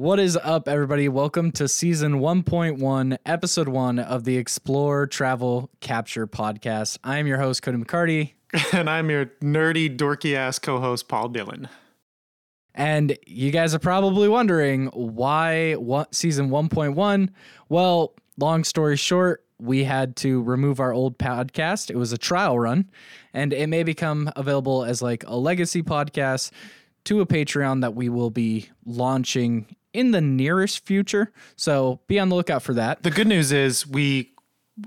What is up, everybody? Welcome to season 1.1, episode one of the Explore Travel Capture podcast. I am your host, Cody McHardy. And I'm your nerdy, dorky ass co host, Paul Dillon. And you guys are probably wondering why what, season 1.1? Well, long story short, we had to remove our old podcast. It was a trial run, and it may become available as like a legacy podcast to a Patreon that we will be launching in the nearest future. So be on the lookout for that. The good news is we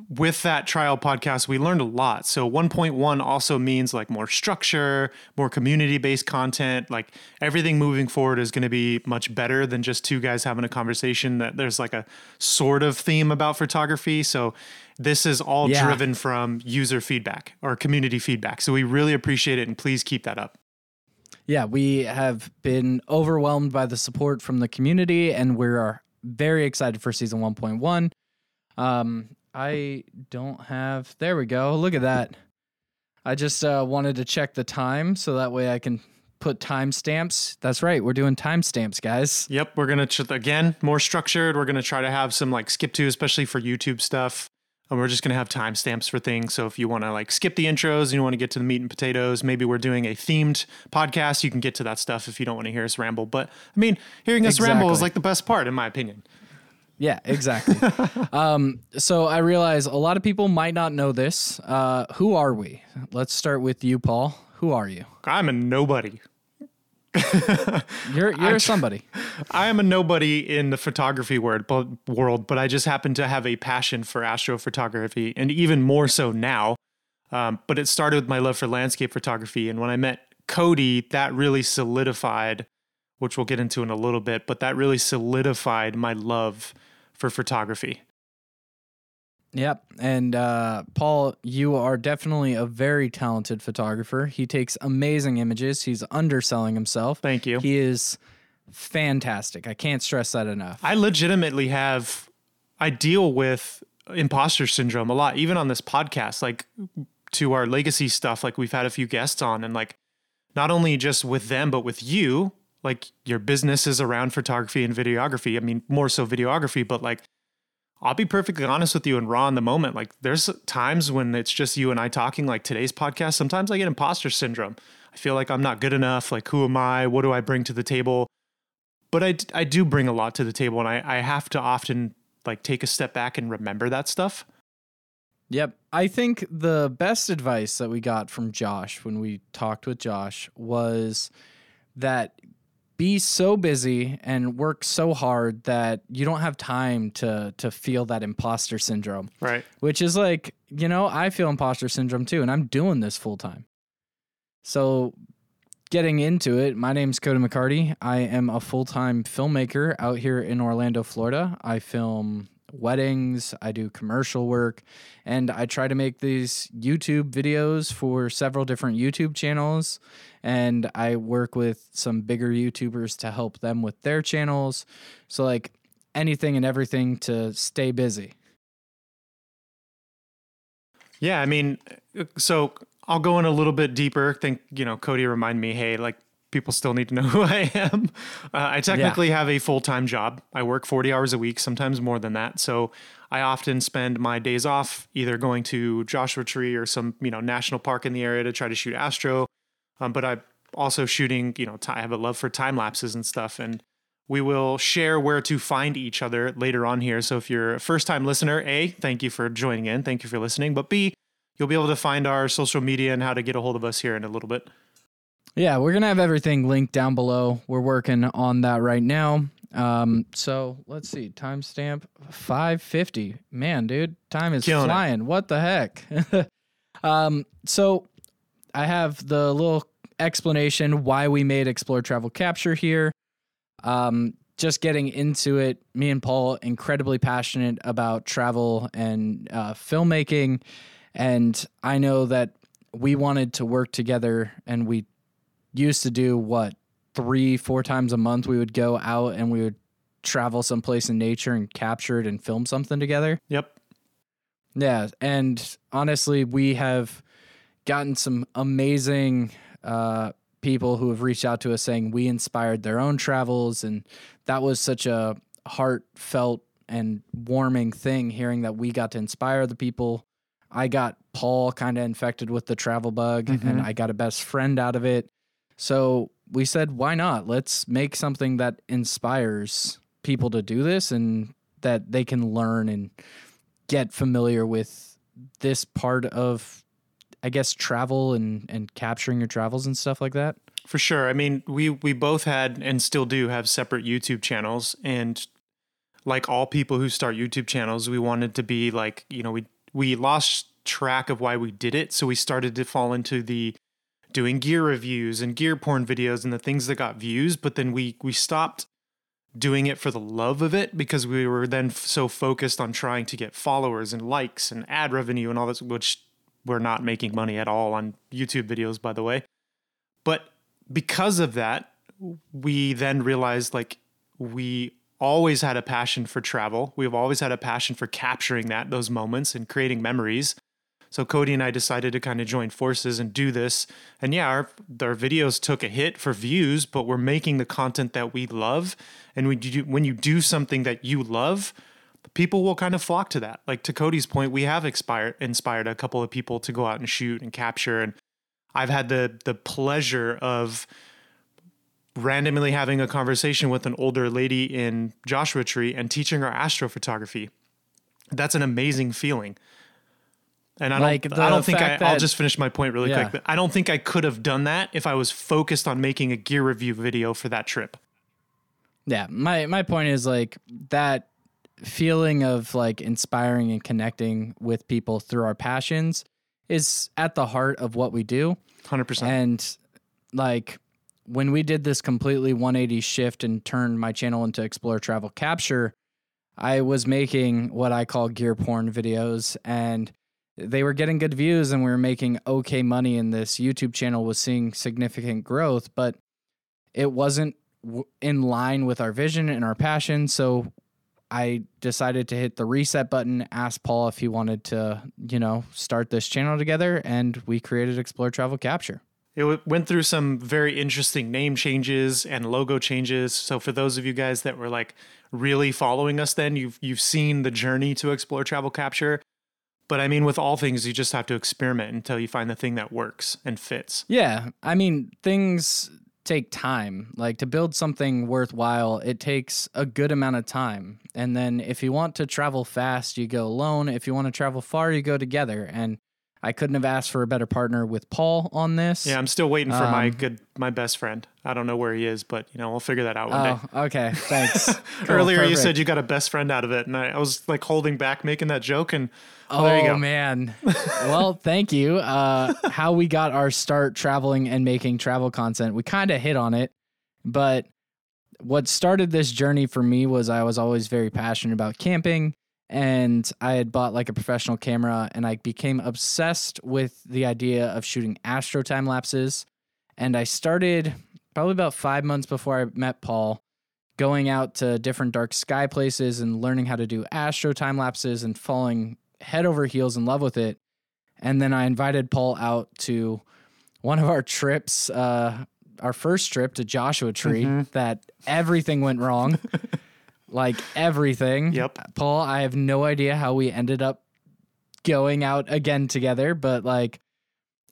with that trial podcast, we learned a lot. So 1.1 also means like more structure, more community based content. Like everything moving forward is going to be much better than just two guys having a conversation that there's like a sort of theme about photography. So this is all Yeah. driven from user feedback or community feedback. So we really appreciate it and please keep that up. Yeah, we have been overwhelmed by the support from the community, and we are very excited for season 1.1. Um, I don't have. There we go. Look at that. I just uh, wanted to check the time so that way I can put timestamps. That's right. We're doing timestamps, guys. Yep, we're gonna tr- again more structured. We're gonna try to have some like skip to, especially for YouTube stuff. And we're just gonna have timestamps for things. So if you want to like skip the intros and you want to get to the meat and potatoes, maybe we're doing a themed podcast. You can get to that stuff if you don't want to hear us ramble. But I mean, hearing us ramble is like the best part, in my opinion. Yeah, exactly. um, so I realize a lot of people might not know this. Uh, who are we? Let's start with you, Paul. Who are you? I'm a nobody. You're you're somebody. I am a nobody in the photography word, but, world, but I just happen to have a passion for astrophotography, and even more so now. Um, but it started with my love for landscape photography, and when I met Cody, that really solidified, which we'll get into in a little bit, but that really solidified my love for photography. Yep. And uh, Paul, you are definitely a very talented photographer. He takes amazing images. He's underselling himself. Thank you. He is fantastic. I can't stress that enough. I legitimately have, I deal with imposter syndrome a lot, even on this podcast, like to our legacy stuff. Like we've had a few guests on, and like not only just with them, but with you, like your business is around photography and videography. I mean, more so videography, but like I'll be perfectly honest with you and raw in the moment. Like there's times when it's just you and I talking, like today's podcast. Sometimes I get imposter syndrome. I feel like I'm not good enough. Like, who am I? What do I bring to the table? But I, I do bring a lot to the table, and I, I have to often like take a step back and remember that stuff. Yep. I think the best advice that we got from Josh when we talked with Josh was that be so busy and work so hard that you don't have time to to feel that imposter syndrome. Right. which is like you know i feel imposter syndrome too and i'm doing this full time so getting into it my name's cody mchardy i am a full-time filmmaker out here in orlando florida i film weddings i do commercial work and i try to make these youtube videos for several different youtube channels and i work with some bigger youtubers to help them with their channels so like anything and everything to stay busy Yeah. I mean, uh, so I'll go in a little bit deeper. Think, you know, Cody remind me, hey, like people still need to know who I am. Uh, I technically have a full time job. I work 40 hours a week, sometimes more than that. So I often spend my days off either going to Joshua Tree or some, you know, national park in the area to try to shoot astro. Um, but I also shooting, you know, ti- I have a love for time lapses and stuff. And we will share where to find each other later on here. So if you're a first time listener, A, thank you for joining in. Thank you for listening. But B, you'll be able to find our social media and how to get a hold of us here in a little bit. Yeah, we're gonna have everything linked down below. We're working on that right now. Um, so let's see, timestamp five fifty. Man, dude, time is Killing it. flying. What the heck? um, so I have the little explanation why we made Explore Travel Capture here. Um, just getting into it, me and Paul incredibly passionate about travel and uh, filmmaking, and I know that we wanted to work together, and we used to do what three, four times a month. We would go out and we would travel someplace in nature and capture it and film something together. Yep. Yeah, and honestly, we have gotten some amazing uh, people who have reached out to us saying we inspired their own travels. And that was such a heartfelt and warming thing hearing that we got to inspire the people. I got Paul kind of infected with the travel bug Mhm. and I got a best friend out of it. So we said, why not? Let's make something that inspires people to do this and that they can learn and get familiar with this part of, I guess, travel and, and capturing your travels and stuff like that. For sure. I mean, we we both had and still do have separate YouTube channels and like all people who start YouTube channels, we wanted to be like, you know, we we lost track of why we did it, so we started to fall into the doing gear reviews and gear porn videos and the things that got views, but then we we stopped doing it for the love of it because we were then f- so focused on trying to get followers and likes and ad revenue and all this which we're not making money at all on YouTube videos by the way. But because of that, we then realized like we always had a passion for travel. We've always had a passion for capturing that those moments and creating memories. So Cody and I decided to kind of join forces and do this. And yeah, our our videos took a hit for views, but we're making the content that we love. And when you do, when you do something that you love, people will kind of flock to that. Like to Cody's point, we have inspired inspired a couple of people to go out and shoot and capture and I've had the the pleasure of randomly having a conversation with an older lady in Joshua Tree and teaching her astrophotography. That's an amazing feeling. And I Like don't, the I don't think I, fact I'll just finish my point really Yeah. quick. I don't think I could have done that if I was focused on making a gear review video for that trip. Yeah, my my point is like that feeling of like inspiring and connecting with people through our passions is at the heart of what we do. 100%. And like when we did this completely 180 shift and turned my channel into Explore Travel Capture, I was making what I call gear porn videos and they were getting good views and we were making okay money and this YouTube channel was seeing significant growth, but it wasn't w- in line with our vision and our passion. So I decided to hit the reset button, ask Paul if he wanted to, you know, start this channel together, and we created Explore Travel Capture. It went through some very interesting name changes and logo changes. So for those of you guys that were like really following us, then you've you've seen the journey to explore travel capture. But I mean, with all things, you just have to experiment until you find the thing that works and fits. Yeah, I mean, things take time. Like to build something worthwhile, it takes a good amount of time. And then if you want to travel fast, you go alone. If you want to travel far, you go together. And I couldn't have asked for a better partner with Paul on this. Yeah, I'm still waiting for my Um, good my best friend. I don't know where he is, but you know we'll figure that out one day. Oh, okay. Thanks. Cool, Earlier you said you got a best friend out of it, and I, I was like holding back making that joke, and oh, there you go. man. well, thank you. Uh, how we got our start traveling and making travel content, we kind of hit on it, but what started this journey for me was I was always very passionate about camping and I had bought like a professional camera and I became obsessed with the idea of shooting astro time lapses. And I started probably about five months before I met Paul going out to different dark sky places and learning how to do astro time lapses and falling head over heels in love with it. And then I invited Paul out to one of our trips, uh, our first trip to Joshua Tree, Mhm. that everything went wrong. like everything. Yep. Paul, I have no idea how we ended up going out again together, but like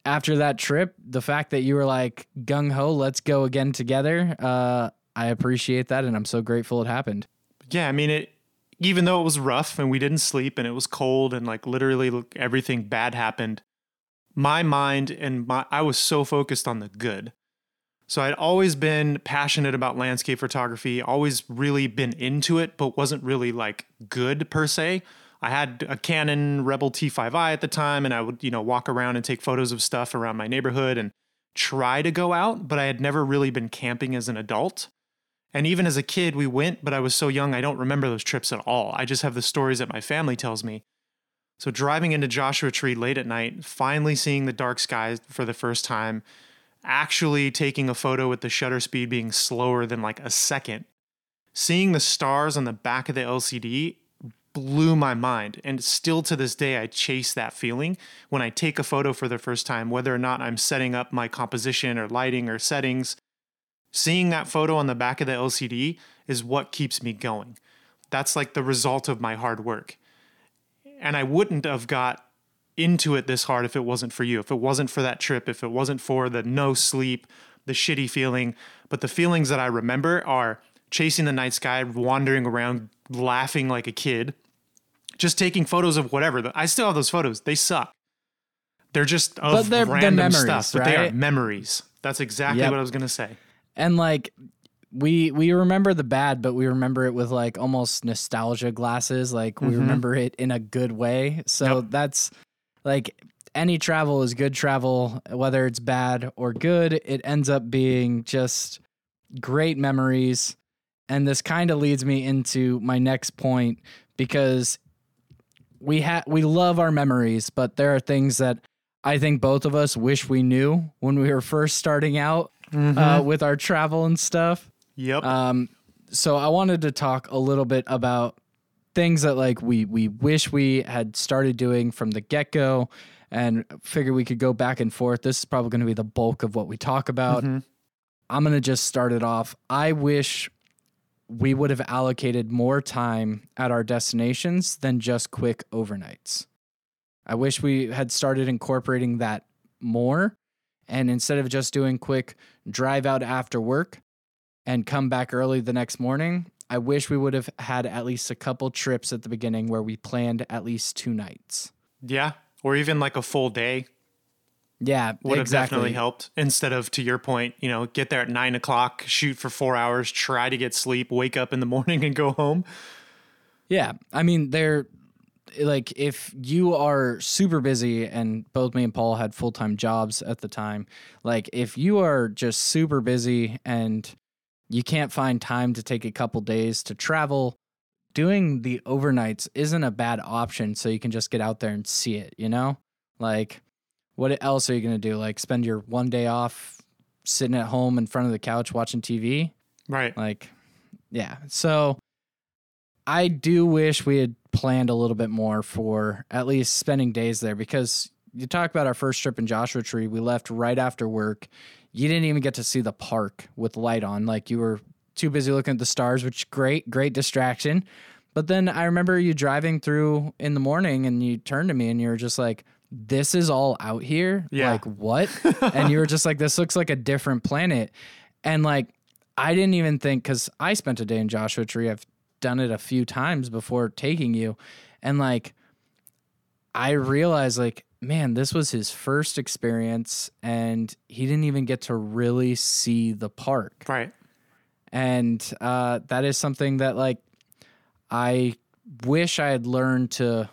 after that trip, the fact that you were like gung ho, let's go again together, uh, I appreciate that and I'm so grateful it happened. Yeah, I mean it. Even though it was rough and we didn't sleep and it was cold and like literally everything bad happened, my mind and my I was so focused on the good. So I'd always been passionate about landscape photography, always really been into it, but wasn't really like good per se. I had a Canon Rebel T5i at the time, and I would, you know, walk around and take photos of stuff around my neighborhood and try to go out, but I had never really been camping as an adult. And even as a kid, we went, but I was so young, I don't remember those trips at all. I just have the stories that my family tells me. So driving into Joshua Tree late at night, finally seeing the dark skies for the first time, actually taking a photo with the shutter speed being slower than like a second, seeing the stars on the back of the LCD blew my mind. And still to this day, I chase that feeling when I take a photo for the first time, whether or not I'm setting up my composition or lighting or settings. Seeing that photo on the back of the LCD is what keeps me going. That's like the result of my hard work. And I wouldn't have got into it this hard if it wasn't for you, if it wasn't for that trip, if it wasn't for the no sleep, the shitty feeling. But the feelings that I remember are chasing the night sky, wandering around, laughing like a kid, just taking photos of whatever. I still have those photos. They suck. They're just of But they're- they're random memories, stuff, but they are right? memories. That's exactly Yep. what I was gonna say. and like we we remember the bad but we remember it with like almost nostalgia glasses like we Mhm. remember it in a good way so Yep. that's like any travel is good travel whether it's bad or good it ends up being just great memories and this kind of leads me into my next point because we ha- we love our memories but there are things that I think both of us wish we knew when we were first starting out uh, with our travel and stuff. Yep. Um, so I wanted to talk a little bit about things that like we we wish we had started doing from the get go, and figure we could go back and forth. This is probably going to be the bulk of what we talk about. Mhm. I'm going to just start it off. I wish we would have allocated more time at our destinations than just quick overnights. I wish we had started incorporating that more. And instead of just doing quick drive out after work and come back early the next morning, I wish we would have had at least a couple trips at the beginning where we planned at least two nights. Yeah. Or even like a full day Yeah, would have exactly. definitely helped instead of to your point, you know, get there at nine o'clock, shoot for four hours, try to get sleep, wake up in the morning and go home. Yeah, I mean, they're like if you are super busy, and both me and Paul had full time jobs at the time. Like if you are just super busy and you can't find time to take a couple days to travel, doing the overnights isn't a bad option. So you can just get out there and see it. You know, like what else are you gonna do? Like spend your one day off sitting at home in front of the couch watching TV? Right. Like, yeah. So I do wish we had planned a little bit more for at least spending days there because you talk about our first trip in Joshua Tree, we left right after work. You didn't even get to see the park with light on. Like you were too busy looking at the stars, which great, great distraction. But then I remember you driving through in the morning and you turned to me and you were just like, this is all out here. Yeah. Like what? and you were just like, this looks like a different planet. And like, I didn't even think because I spent a day in Joshua Tree. I've done it a few times before taking you, and like, I realized like, man, this was his first experience, and he didn't even get to really see the park. Right. And uh, that is something that like I wish I had learned to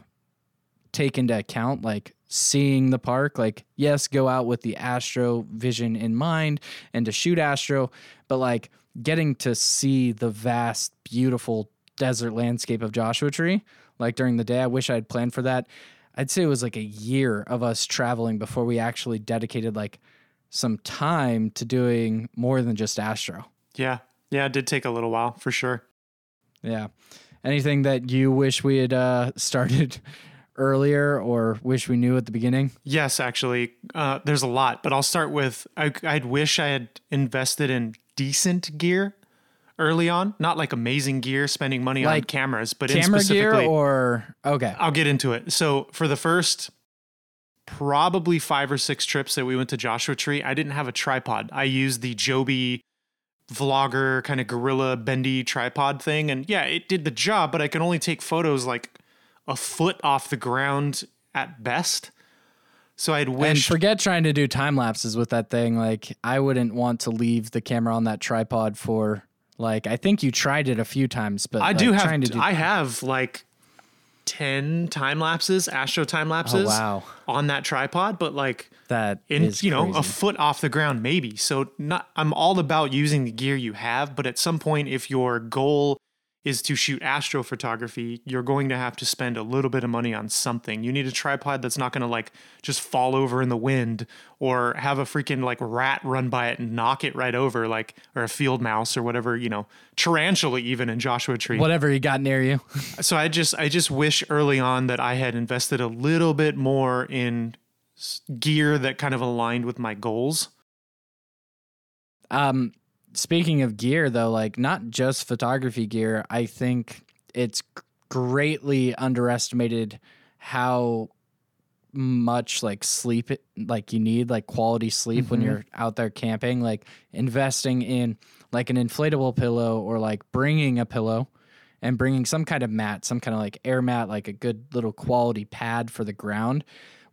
take into account, like seeing the park. Like, yes, go out with the Astro vision in mind and to shoot Astro, but like getting to see the vast, beautiful desert landscape of Joshua Tree, like during the day. I wish I had planned for that. I'd say it was like a year of us traveling before we actually dedicated like some time to doing more than just Astro. Yeah. Yeah. It did take a little while for sure. Yeah. Anything that you wish we had uh, started earlier or wish we knew at the beginning? Yes, actually, uh, there's a lot, but I'll start with I, I'd wish I had invested in decent gear early on, not like amazing gear, spending money on cameras, but Camera gear or okay. I'll get into it. So for the first probably five or six trips that we went to Joshua Tree, I didn't have a tripod. I used the Joby vlogger kind of gorilla bendy tripod thing, and yeah, it did the job, but I could only take photos like a foot off the ground at best. So I'd And wish forget trying to do time lapses with that thing. Like I wouldn't want to leave the camera on that tripod for like I think you tried it a few times, but I like, do have do I have like 10 time lapses, Astro time oh, lapses Oh, wow. on that tripod, but like that in you know a foot off the ground maybe so not i'm all about using the gear you have but at some point if your goal is to shoot astrophotography, you're going to have to spend a little bit of money on something. You need a tripod that's not going to like just fall over in the wind or have a freaking like rat run by it and knock it right over, like, or a field mouse or whatever, you know, tarantula even in Joshua Tree. Whatever you got near you. so I just, I just wish early on that I had invested a little bit more in gear that kind of aligned with my goals. Um, speaking of gear though like not just photography gear i think it's greatly underestimated how much like sleep like you need like quality sleep mm-hmm. when you're out there camping like investing in like an inflatable pillow or like bringing a pillow and bringing some kind of mat some kind of like air mat like a good little quality pad for the ground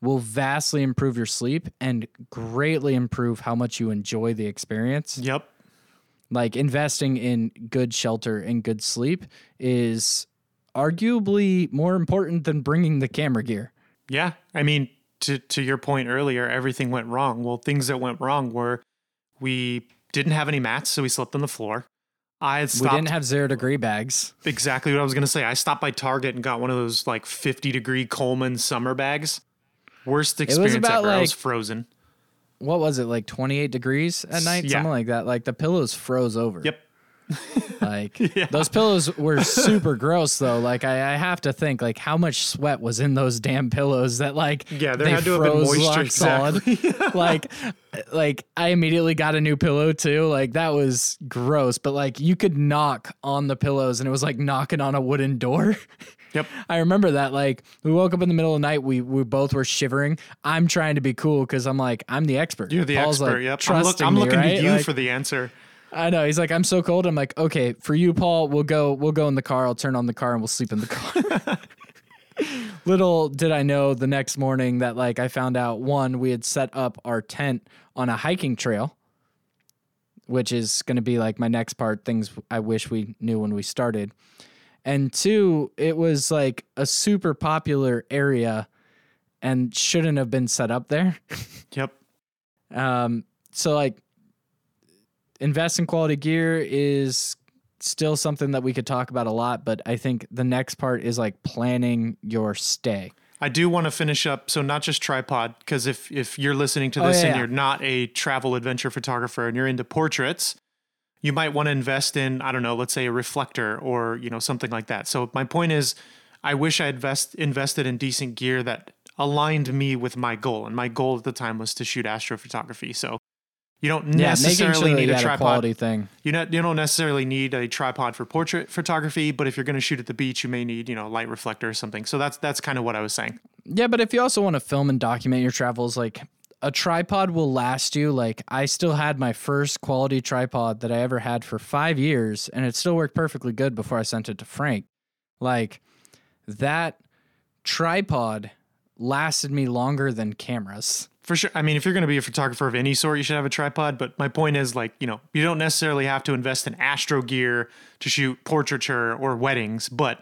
will vastly improve your sleep and greatly improve how much you enjoy the experience yep like investing in good shelter and good sleep is arguably more important than bringing the camera gear. Yeah. I mean, to to your point earlier, everything went wrong. Well, things that went wrong were we didn't have any mats, so we slept on the floor. I had stopped, we didn't have zero degree bags. Exactly what I was going to say. I stopped by Target and got one of those like 50 degree Coleman summer bags. Worst experience ever. Like, I was frozen what was it like 28 degrees at night, yeah. something like that. Like the pillows froze over. Yep. Like yeah. those pillows were super gross though. Like I, I, have to think like how much sweat was in those damn pillows that like yeah there had to have been moisture exactly. solid. like like I immediately got a new pillow too. Like that was gross. But like you could knock on the pillows and it was like knocking on a wooden door. Yep. I remember that. Like we woke up in the middle of the night, we we both were shivering. I'm trying to be cool because I'm like, I'm the expert. You're the Paul's expert, like, yep. I'm, look, I'm looking right? to you like, for the answer. I know. He's like, I'm so cold. I'm like, okay, for you, Paul, we'll go we'll go in the car. I'll turn on the car and we'll sleep in the car. Little did I know the next morning that like I found out one, we had set up our tent on a hiking trail, which is gonna be like my next part, things I wish we knew when we started and two, it was like a super popular area and shouldn't have been set up there. yep. Um, so like invest in quality gear is still something that we could talk about a lot, but I think the next part is like planning your stay. I do want to finish up. So not just tripod, because if if you're listening to oh, this oh, yeah, and yeah. you're not a travel adventure photographer and you're into portraits, you might want to invest in, I don't know, let's say a reflector or, you know, something like that. So my point is I wish I invest invested in decent gear that aligned me with my goal. And my goal at the time was to shoot astrophotography. So you don't yeah, necessarily sure need a tripod. A quality thing. You not, you don't necessarily need a tripod for portrait photography, but if you're going to shoot at the beach, you may need you know light reflector or something. So that's that's kind of what I was saying. Yeah, but if you also want to film and document your travels, like a tripod will last you. Like I still had my first quality tripod that I ever had for five years, and it still worked perfectly good before I sent it to Frank. Like that tripod lasted me longer than cameras. For sure. I mean, if you're going to be a photographer of any sort, you should have a tripod. But my point is, like, you know, you don't necessarily have to invest in astro gear to shoot portraiture or weddings, but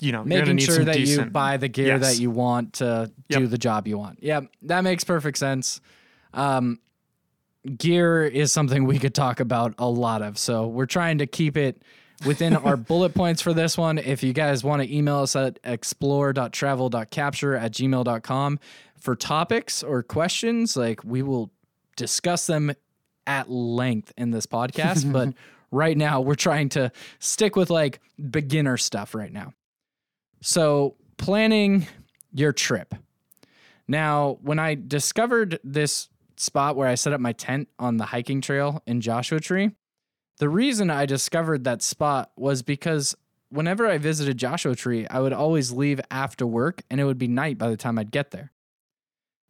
you know, making sure that decent, you buy the gear yes. that you want to yep. do the job you want. Yeah, that makes perfect sense. Um, gear is something we could talk about a lot of. So we're trying to keep it within our bullet points for this one. If you guys want to email us at explore.travel.capture at gmail.com for topics or questions, like we will discuss them at length in this podcast. but right now, we're trying to stick with like beginner stuff right now. So, planning your trip. Now, when I discovered this spot where I set up my tent on the hiking trail in Joshua Tree, the reason I discovered that spot was because whenever I visited Joshua Tree, I would always leave after work and it would be night by the time I'd get there.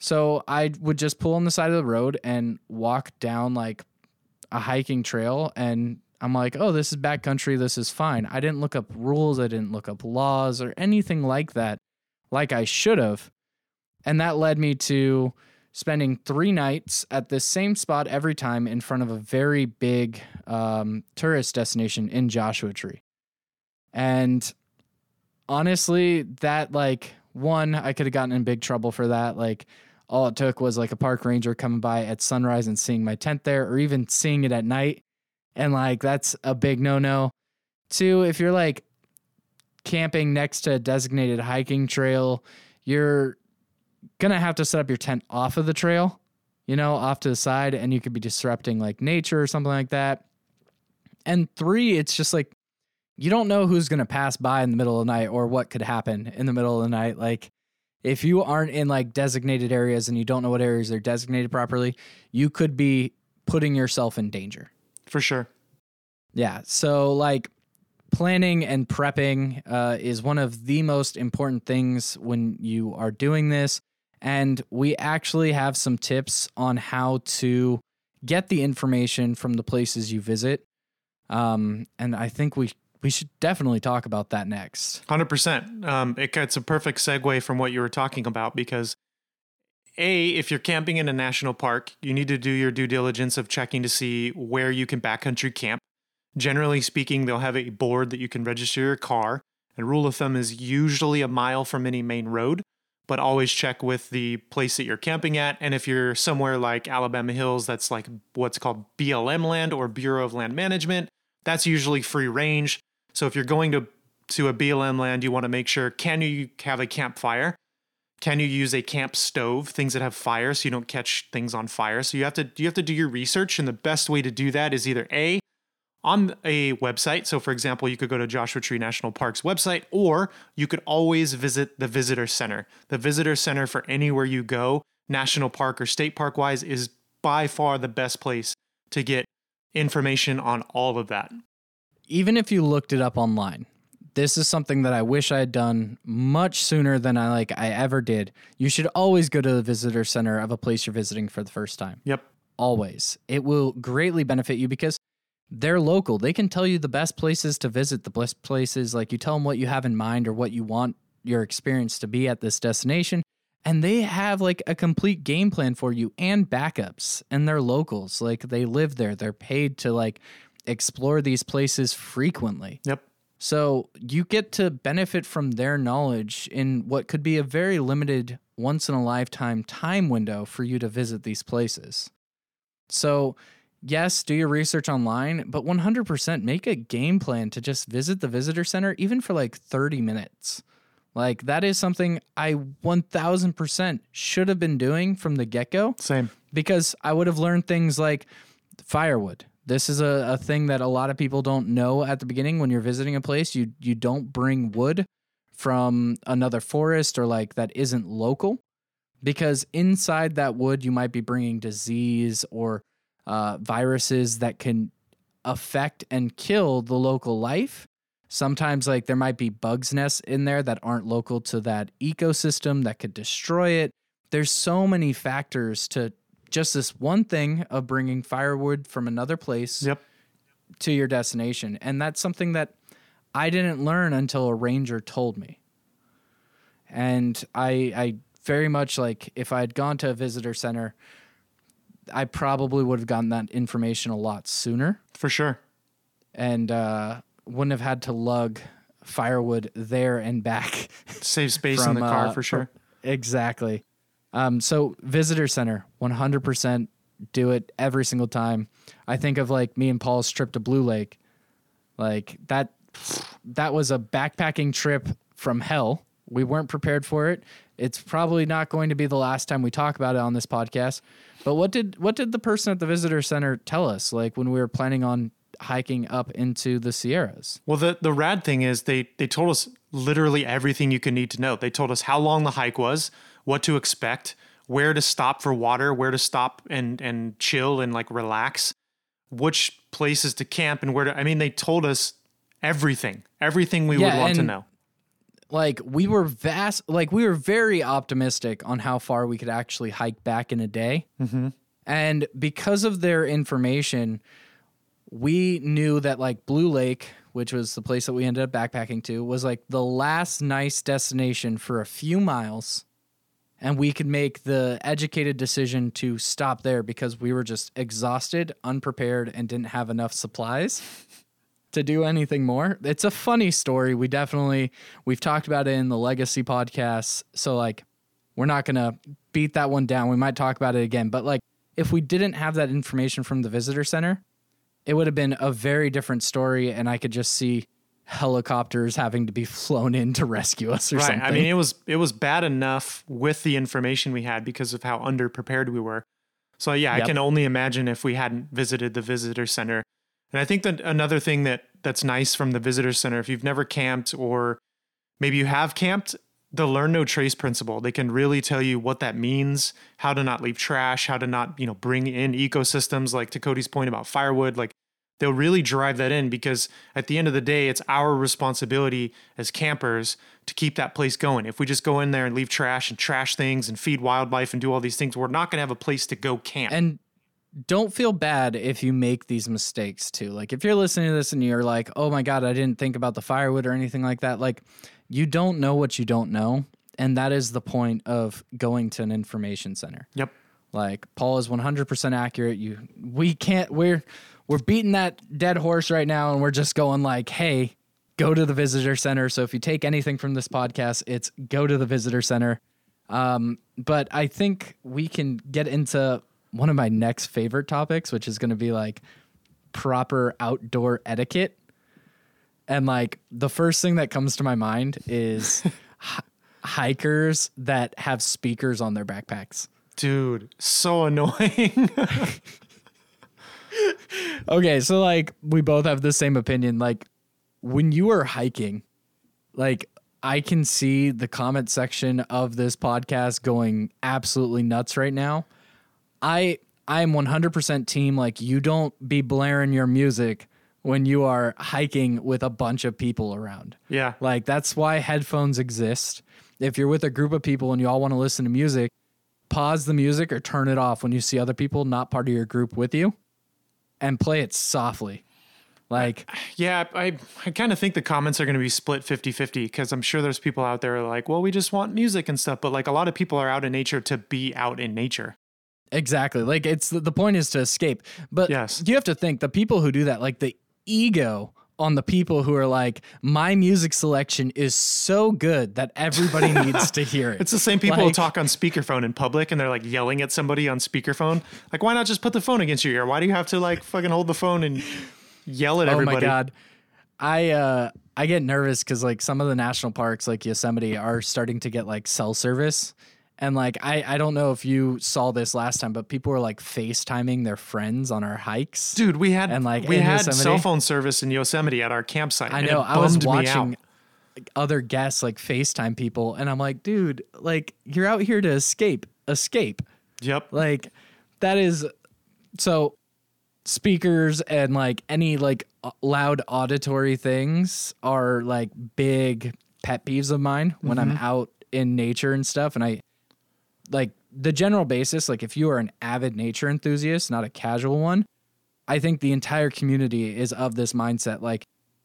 So I would just pull on the side of the road and walk down like a hiking trail and I'm like, oh, this is backcountry. This is fine. I didn't look up rules. I didn't look up laws or anything like that, like I should have. And that led me to spending three nights at the same spot every time in front of a very big um, tourist destination in Joshua Tree. And honestly, that, like, one, I could have gotten in big trouble for that. Like, all it took was like a park ranger coming by at sunrise and seeing my tent there, or even seeing it at night and like that's a big no no. Two, if you're like camping next to a designated hiking trail, you're gonna have to set up your tent off of the trail, you know, off to the side, and you could be disrupting like nature or something like that. And three, it's just like you don't know who's gonna pass by in the middle of the night or what could happen in the middle of the night. Like if you aren't in like designated areas and you don't know what areas they're designated properly, you could be putting yourself in danger. For sure. Yeah. So like planning and prepping uh, is one of the most important things when you are doing this. And we actually have some tips on how to get the information from the places you visit. Um, and I think we we should definitely talk about that next. Hundred um, percent. It gets a perfect segue from what you were talking about because a if you're camping in a national park, you need to do your due diligence of checking to see where you can backcountry camp. Generally speaking, they'll have a board that you can register your car. And rule of thumb is usually a mile from any main road, but always check with the place that you're camping at. And if you're somewhere like Alabama Hills, that's like what's called BLM land or Bureau of Land Management, that's usually free range. So if you're going to to a BLM land, you want to make sure can you have a campfire? Can you use a camp stove, things that have fire so you don't catch things on fire? So you have to you have to do your research and the best way to do that is either A on a website. So for example, you could go to Joshua Tree National Park's website or you could always visit the visitor center. The visitor center for anywhere you go, national park or state park wise is by far the best place to get information on all of that even if you looked it up online, this is something that I wish I had done much sooner than I like I ever did. You should always go to the visitor center of a place you're visiting for the first time. Yep. Always. It will greatly benefit you because they're local. They can tell you the best places to visit, the best places like you tell them what you have in mind or what you want your experience to be at this destination and they have like a complete game plan for you and backups and they're locals like they live there they're paid to like explore these places frequently. Yep. So you get to benefit from their knowledge in what could be a very limited, once in a lifetime time window for you to visit these places. So, yes, do your research online, but 100% make a game plan to just visit the visitor center, even for like 30 minutes. Like, that is something I 1000% should have been doing from the get go. Same. Because I would have learned things like firewood this is a, a thing that a lot of people don't know at the beginning when you're visiting a place. You you don't bring wood from another forest or like that isn't local because inside that wood you might be bringing disease or uh, viruses that can affect and kill the local life. Sometimes like there might be bugs nests in there that aren't local to that ecosystem that could destroy it. There's so many factors to just this one thing of bringing firewood from another place yep. to your destination. And that's something that I didn't learn until a ranger told me. And I I very much like if I had gone to a visitor center, I probably would have gotten that information a lot sooner. For sure. And uh, wouldn't have had to lug firewood there and back. Save space from, in the car uh, for sure. Exactly. Um, so visitor center, 100% do it every single time. I think of like me and Paul's trip to Blue Lake. Like that that was a backpacking trip from hell. We weren't prepared for it. It's probably not going to be the last time we talk about it on this podcast. But what did what did the person at the visitor center tell us like when we were planning on hiking up into the Sierras? Well, the the rad thing is they they told us literally everything you could need to know. They told us how long the hike was, what to expect, where to stop for water, where to stop and and chill and like relax, which places to camp and where to I mean they told us everything. Everything we yeah, would want to know. Like we were vast like we were very optimistic on how far we could actually hike back in a day. Mm-hmm. And because of their information, we knew that like Blue Lake, which was the place that we ended up backpacking to, was like the last nice destination for a few miles and we could make the educated decision to stop there because we were just exhausted, unprepared, and didn't have enough supplies to do anything more. It's a funny story. We definitely we've talked about it in the legacy podcast. So like we're not going to beat that one down. We might talk about it again, but like if we didn't have that information from the visitor center, it would have been a very different story and I could just see helicopters having to be flown in to rescue us or right. something. I mean, it was it was bad enough with the information we had because of how underprepared we were. So yeah, Yep. I can only imagine if we hadn't visited the visitor center. And I think that another thing that that's nice from the visitor center, if you've never camped or maybe you have camped, the learn no trace principle. They can really tell you what that means, how to not leave trash, how to not, you know, bring in ecosystems like to Cody's point about firewood, like they'll really drive that in because at the end of the day, it's our responsibility as campers to keep that place going. If we just go in there and leave trash and trash things and feed wildlife and do all these things, we're not going to have a place to go camp. and don't feel bad if you make these mistakes too. Like if you're listening to this and you're like, "Oh my god, I didn't think about the firewood or anything like that." Like you don't know what you don't know, and that is the point of going to an information center. yep. Like Paul is 100% accurate. You we can't we're we're beating that dead horse right now and we're just going like, "Hey, go to the visitor center." So if you take anything from this podcast, it's go to the visitor center. Um, but I think we can get into one of my next favorite topics, which is going to be like proper outdoor etiquette. And like the first thing that comes to my mind is hi- hikers that have speakers on their backpacks. Dude, so annoying. Okay, so like we both have the same opinion. Like when you are hiking, like I can see the comment section of this podcast going absolutely nuts right now. I I am 100% team like you don't be blaring your music when you are hiking with a bunch of people around. yeah. Like that's why headphones exist. If you're with a group of people and you all want to listen to music, pause the music or turn it off when you see other people not part of your group with you and play it softly. Like Yeah, I, I kind of think the comments are going to be split 50 50 because I'm sure there's people out there like, well, we just want music and stuff. But like a lot of people are out in nature to be out in nature. Exactly. Like it's the, the point is to escape. But Yes. you have to think the people who do that, like the ego on the people who are like, my music selection is so good that everybody needs to hear it. It's the same people who talk on speakerphone in public and they're like yelling at somebody on speakerphone. Like, why not just put the phone against your ear? Why do you have to like fucking hold the phone and yell at everybody? Oh my god. I uh I get nervous cuz like some of the national parks like Yosemite are starting to get like cell service. And like I I don't know if you saw this last time but people were like FaceTiming their friends on our hikes. Dude, we had And, like, we had Yosemite? cell phone service in Yosemite at our campsite. I and know I was bummed me out. watching other guests like FaceTime people and I'm like, "Dude, like you're out here to escape. Escape." Yep. like that is so speakers and like any like loud auditory things are like big pet peeves of mine when i'm mm-hmm. out in nature and stuff and i like the general basis like if you are an avid nature enthusiast not a casual one i think the entire community is of this mindset like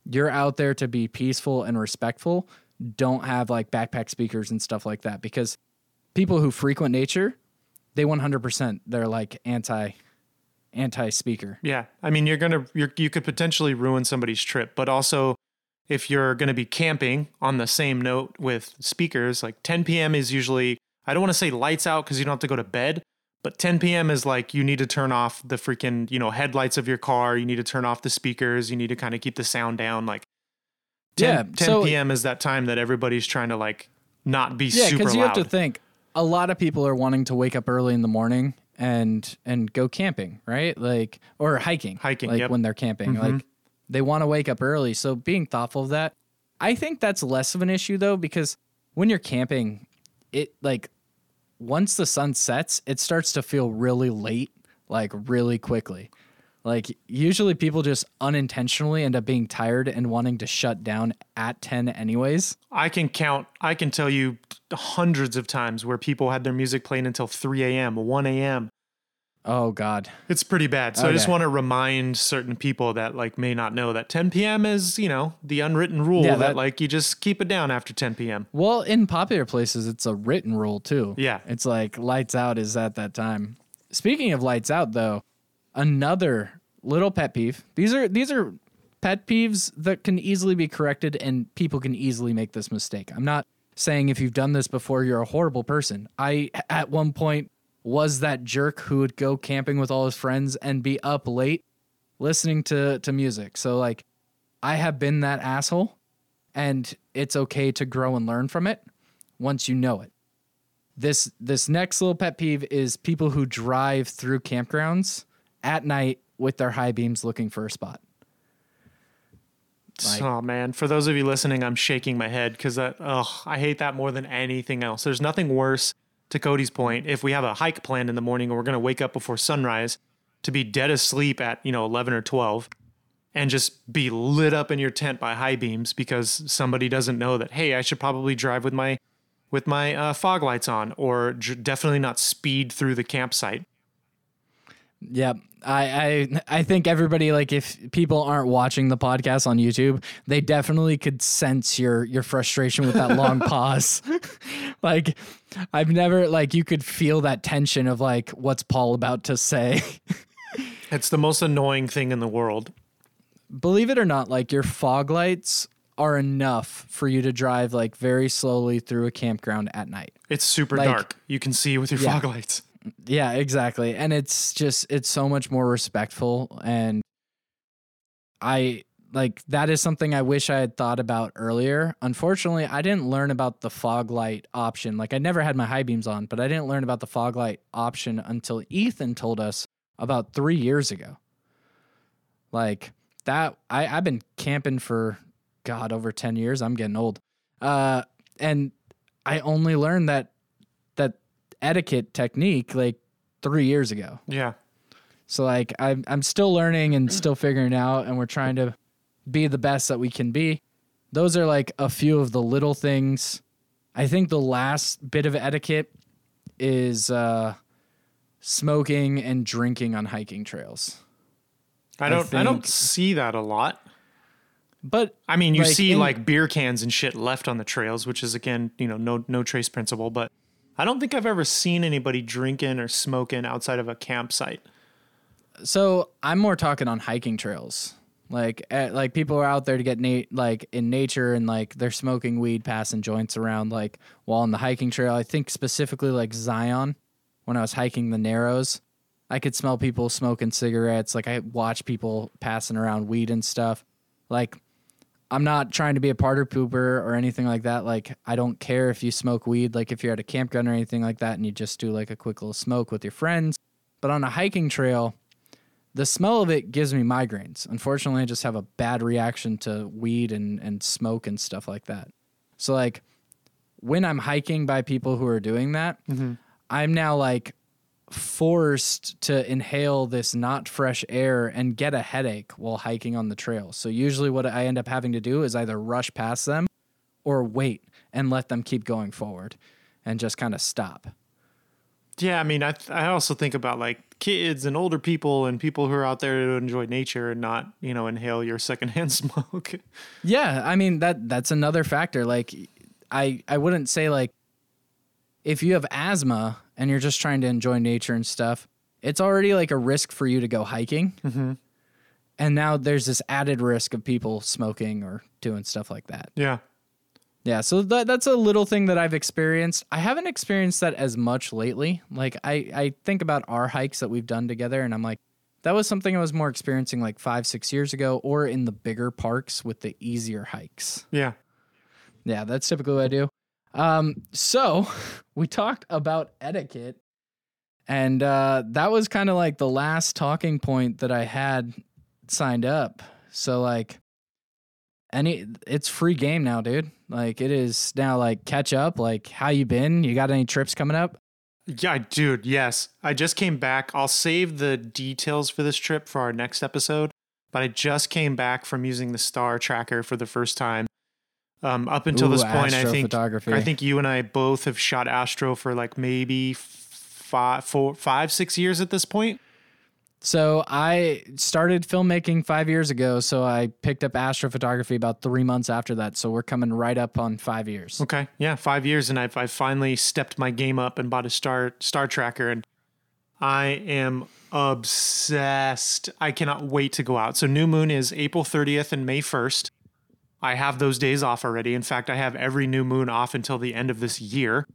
you're out there to be peaceful and respectful don't have like backpack speakers and stuff like that because people who frequent nature they 100% they're like anti anti speaker Yeah, I mean, you're gonna you're, you could potentially ruin somebody's trip, but also if you're gonna be camping on the same note with speakers, like 10 p.m. is usually I don't want to say lights out because you don't have to go to bed, but 10 p.m. is like you need to turn off the freaking you know headlights of your car, you need to turn off the speakers, you need to kind of keep the sound down. Like 10, Yeah, 10 so- p.m. is that time that everybody's trying to like not be yeah super because you loud. have to think a lot of people are wanting to wake up early in the morning and and go camping right like or hiking Hiking, like yep. when they're camping mm-hmm. like they want to wake up early so being thoughtful of that i think that's less of an issue though because when you're camping it like once the sun sets it starts to feel really late like really quickly like usually people just unintentionally end up being tired and wanting to shut down at 10 anyways I can count, I can tell you hundreds of times where people had their music playing until 3 a.m., 1 a.m. oh god It's pretty bad. So I just want to remind certain people that like may not know that 10 p.m. is, you know, the unwritten rule Yeah, that, that- like you just keep it down after 10 p.m. Well, in popular places, it's a written rule too. Yeah. It's like lights out is at that time. Speaking of lights out, though, another little pet peeve. These are these are pet peeves that can easily be corrected, and people can easily make this mistake. I'm not saying if you've done this before, you're a horrible person. I at one point was that jerk who would go camping with all his friends and be up late listening to to music. So like I have been that asshole and it's okay to grow and learn from it once you know it. This this next little pet peeve is people who drive through campgrounds at night with their high beams looking for a spot. Like, oh man, for those of you listening, I'm shaking my head because that oh, I hate that more than anything else. There's nothing worse. To Cody's point, if we have a hike planned in the morning and we're going to wake up before sunrise, to be dead asleep at you know 11 or 12, and just be lit up in your tent by high beams because somebody doesn't know that hey, I should probably drive with my with my uh, fog lights on, or j- definitely not speed through the campsite. Yep. I, I I think everybody like if people aren't watching the podcast on YouTube, they definitely could sense your your frustration with that long pause. like I've never like you could feel that tension of like what's Paul about to say. it's the most annoying thing in the world. Believe it or not, like your fog lights are enough for you to drive like very slowly through a campground at night. It's super like, dark. You can see with your yeah. fog lights. Yeah, exactly. And it's just it's so much more respectful and I like that is something I wish I had thought about earlier. Unfortunately, I didn't learn about the fog light option. Like I never had my high beams on, but I didn't learn about the fog light option until Ethan told us about 3 years ago. Like that I I've been camping for god over 10 years. I'm getting old. Uh and I only learned that etiquette technique like three years ago. Yeah. So like I'm I'm still learning and still figuring out, and we're trying to be the best that we can be. Those are like a few of the little things. I think the last bit of etiquette is uh, smoking and drinking on hiking trails. I don't I, I don't see that a lot. But I mean, you like see in, like beer cans and shit left on the trails, which is again, you know, no no trace principle, but I don't think I've ever seen anybody drinking or smoking outside of a campsite. So I'm more talking on hiking trails. Like, at, like people are out there to get na- like in nature and like they're smoking weed, passing joints around like while on the hiking trail. I think specifically like Zion, when I was hiking the Narrows, I could smell people smoking cigarettes. Like I watch people passing around weed and stuff. Like I'm not trying to be a party pooper or anything like that. Like, I don't care if you smoke weed, like if you're at a campground or anything like that, and you just do like a quick little smoke with your friends. But on a hiking trail, the smell of it gives me migraines. Unfortunately, I just have a bad reaction to weed and, and smoke and stuff like that. So, like, when I'm hiking by people who are doing that, mm-hmm. I'm now like, forced to inhale this not fresh air and get a headache while hiking on the trail. So usually what I end up having to do is either rush past them or wait and let them keep going forward and just kind of stop. Yeah, I mean, I th- I also think about like kids and older people and people who are out there to enjoy nature and not you know inhale your secondhand smoke. yeah, I mean that that's another factor. Like, I I wouldn't say like if you have asthma and you're just trying to enjoy nature and stuff, it's already like a risk for you to go hiking. Mm-hmm. And now there's this added risk of people smoking or doing stuff like that. Yeah. Yeah, so that, that's a little thing that I've experienced. I haven't experienced that as much lately. Like I, I think about our hikes that we've done together, and I'm like, that was something I was more experiencing like five, six years ago, or in the bigger parks with the easier hikes. Yeah, yeah, that's typically what I do. Um, so we talked about etiquette, and uh, that was kind of like the last talking point that I had signed up. So like, any it's free game now, dude. Like it is now. Like catch up. Like how you been? You got any trips coming up? Yeah, dude. Yes, I just came back. I'll save the details for this trip for our next episode. But I just came back from using the star tracker for the first time um, up until Ooh, this point, I think I think you and I both have shot astro for like maybe five, four, five, six years at this point. So I started filmmaking five years ago. So I picked up astrophotography about three months after that. So we're coming right up on five years. Okay, yeah, five years, and I've I've finally stepped my game up and bought a star star tracker, and I am obsessed. I cannot wait to go out. So new moon is April 30th and May 1st. I have those days off already. In fact, I have every new moon off until the end of this year.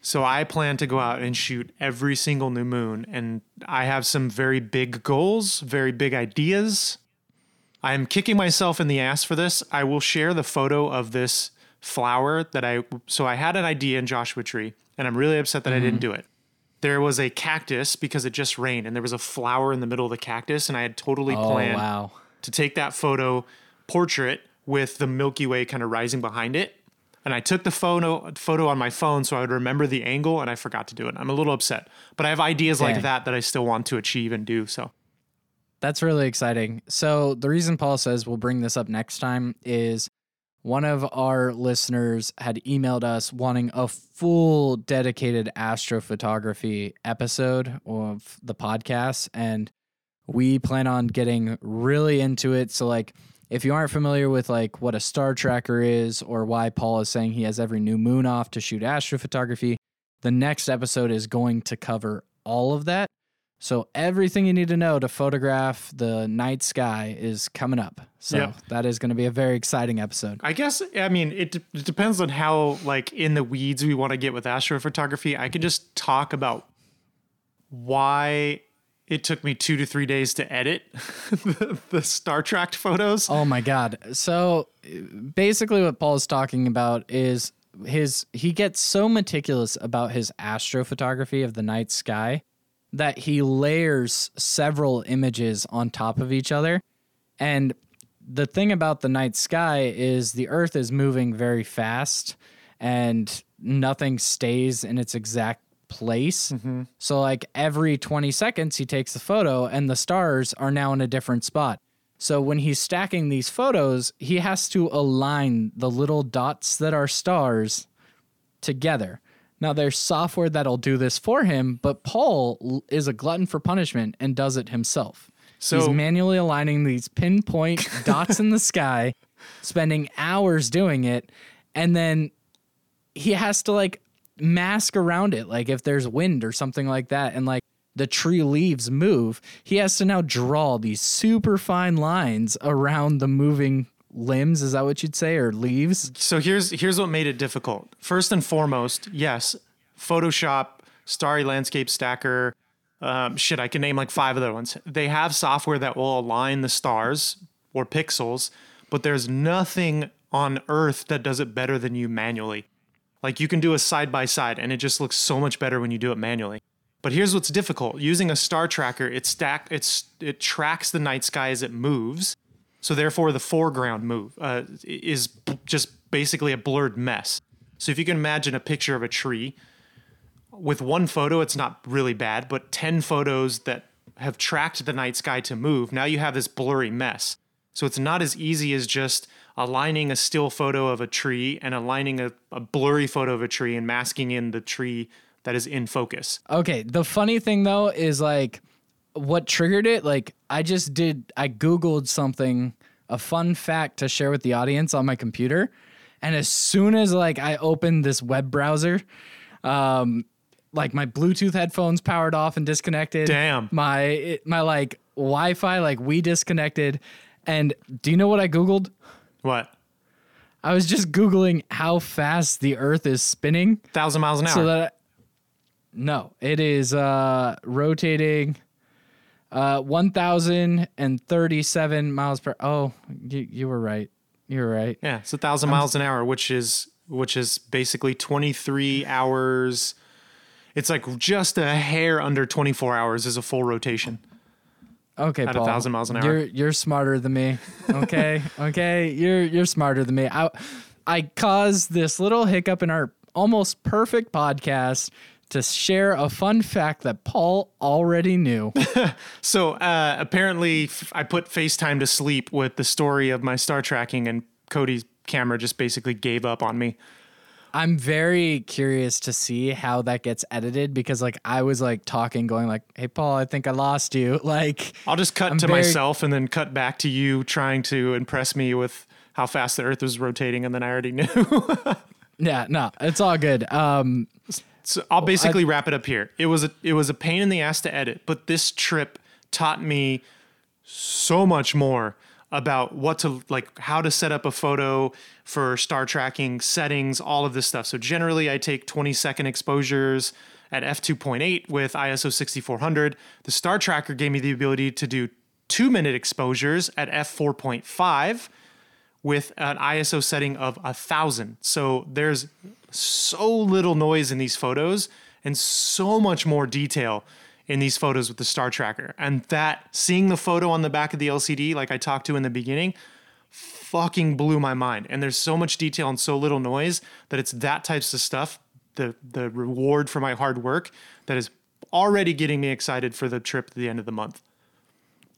So I plan to go out and shoot every single new moon. And I have some very big goals, very big ideas. I'm kicking myself in the ass for this. I will share the photo of this flower that I so I had an idea in Joshua Tree and I'm really upset that mm-hmm. I didn't mm-hmm. do it. There was a cactus because it just rained and there was a flower in the middle of the cactus and I had totally oh, planned wow. to take that photo portrait with the Milky Way kind of rising behind it. And I took the photo photo on my phone so I would remember the angle and I forgot to do it. I'm a little upset. But I have ideas Dang. like that that I still want to achieve and do so. That's really exciting. So the reason Paul says we'll bring this up next time is one of our listeners had emailed us wanting a full dedicated astrophotography episode of the podcast and we plan on getting really into it so like if you aren't familiar with like what a star tracker is or why Paul is saying he has every new moon off to shoot astrophotography the next episode is going to cover all of that so everything you need to know to photograph the night sky is coming up. So yep. that is going to be a very exciting episode. I guess I mean it, de- it depends on how like in the weeds we want to get with astrophotography. I can just talk about why it took me 2 to 3 days to edit the, the star tracked photos. Oh my god. So basically what Paul is talking about is his he gets so meticulous about his astrophotography of the night sky that he layers several images on top of each other. And the thing about the night sky is the earth is moving very fast and nothing stays in its exact place. Mm-hmm. So, like every 20 seconds, he takes a photo and the stars are now in a different spot. So, when he's stacking these photos, he has to align the little dots that are stars together. Now, there's software that'll do this for him, but Paul is a glutton for punishment and does it himself. So he's manually aligning these pinpoint dots in the sky, spending hours doing it, and then he has to like mask around it. Like if there's wind or something like that, and like the tree leaves move, he has to now draw these super fine lines around the moving limbs is that what you'd say or leaves? So here's here's what made it difficult. First and foremost yes photoshop starry landscape stacker um, shit i can name like five other ones. They have software that will align the stars or pixels but there's nothing on earth that does it better than you manually like you can do a side by side and it just looks so much better when you do it manually but here's what's difficult using a star tracker it stack it's it tracks the night sky as it moves so therefore, the foreground move uh, is just basically a blurred mess. So if you can imagine a picture of a tree with one photo, it's not really bad, but 10 photos that have tracked the night sky to move, now you have this blurry mess. So it's not as easy as just aligning a still photo of a tree and aligning a, a blurry photo of a tree and masking in the tree that is in focus. Okay. The funny thing though is like, what triggered it, like I just did, I Googled something, a fun fact to share with the audience on my computer. And as soon as like I opened this web browser, um, like my Bluetooth headphones powered off and disconnected. Damn. My my like Wi-Fi like we disconnected. And do you know what I googled? What? I was just googling how fast the Earth is spinning. Thousand miles an hour. So that I, no, it is uh, rotating uh, 1,037 miles per. Oh, you, you were right. You were right. Yeah, it's a thousand miles an hour, which is which is basically 23 hours. It's like just a hair under 24 hours is a full rotation. Okay, at Paul, a thousand miles an hour. You're you're smarter than me. Okay, okay, you're you're smarter than me. I I caused this little hiccup in our almost perfect podcast to share a fun fact that Paul already knew. so uh, apparently, f- I put FaceTime to sleep with the story of my star tracking, and Cody's camera just basically gave up on me. I'm very curious to see how that gets edited because like I was like talking going like hey Paul I think I lost you like I'll just cut I'm to very... myself and then cut back to you trying to impress me with how fast the earth was rotating and then I already knew. yeah, no, it's all good. Um so I'll basically I, wrap it up here. It was a it was a pain in the ass to edit, but this trip taught me so much more about what to like how to set up a photo for star tracking settings all of this stuff so generally i take 20 second exposures at f2.8 with iso 6400 the star tracker gave me the ability to do two minute exposures at f4.5 with an ISO setting of a thousand. So there's so little noise in these photos and so much more detail in these photos with the star tracker. And that seeing the photo on the back of the LCD, like I talked to in the beginning, fucking blew my mind. And there's so much detail and so little noise that it's that types of stuff, the the reward for my hard work that is already getting me excited for the trip at the end of the month.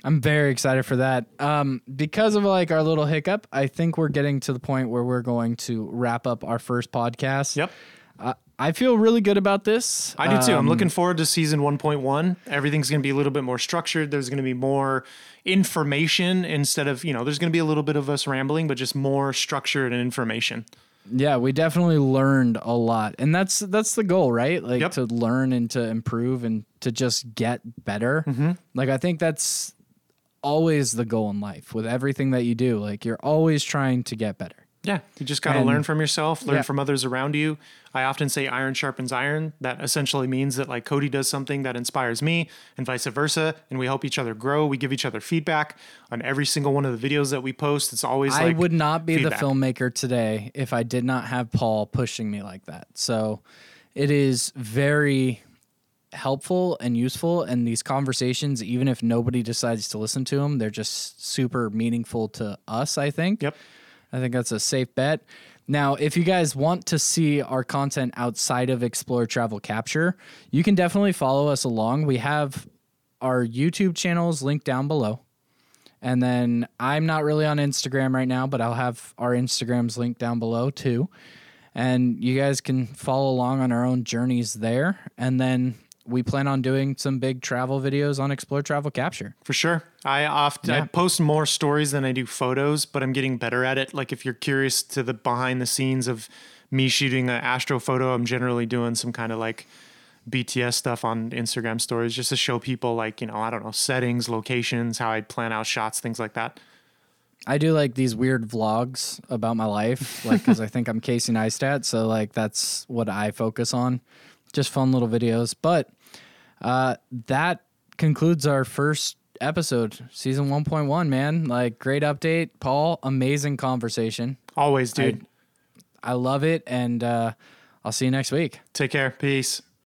I'm very excited for that. Um, because of like our little hiccup, I think we're getting to the point where we're going to wrap up our first podcast. Yep. I feel really good about this. I do too. I'm um, looking forward to season 1.1. Everything's going to be a little bit more structured. There's going to be more information instead of, you know, there's going to be a little bit of us rambling, but just more structured and information. Yeah, we definitely learned a lot. And that's that's the goal, right? Like Yep. to learn and to improve and to just get better. Mm-hmm. Like I think that's always the goal in life with everything that you do. Like you're always trying to get better. Yeah, you just got to learn from yourself, learn Yeah. from others around you. I often say iron sharpens iron. That essentially means that like Cody does something that inspires me and vice versa, and we help each other grow. We give each other feedback on every single one of the videos that we post. It's always I like would not be feedback. the filmmaker today if I did not have Paul pushing me like that. So it is very helpful and useful and these conversations even if nobody decides to listen to them they're just super meaningful to us i think Yep. I think that's a safe bet now if you guys want to see our content outside of explore travel capture you can definitely follow us along we have our youtube channels linked down below and then I'm not really on Instagram right now, but I'll have our Instagrams linked down below too. And you guys can follow along on our own journeys there. And then we plan on doing some big travel videos on Explore Travel Capture. For sure. I often I post more stories than I do photos, but I'm getting better at it. Like if you're curious to the behind the scenes of me shooting an astro photo, I'm generally doing some kind of like BTS stuff on Instagram stories just to show people like, you know, I don't know, settings, locations, how I plan out shots, things like that. I do like these weird vlogs about my life, like because I think I'm Casey Neistat, so like that's what I focus on, just fun little videos. But uh, that concludes our first episode, season 1.1. Man, like great update, Paul. Amazing conversation. Always, dude. I love it, and uh, I'll see you next week. Take care. Peace.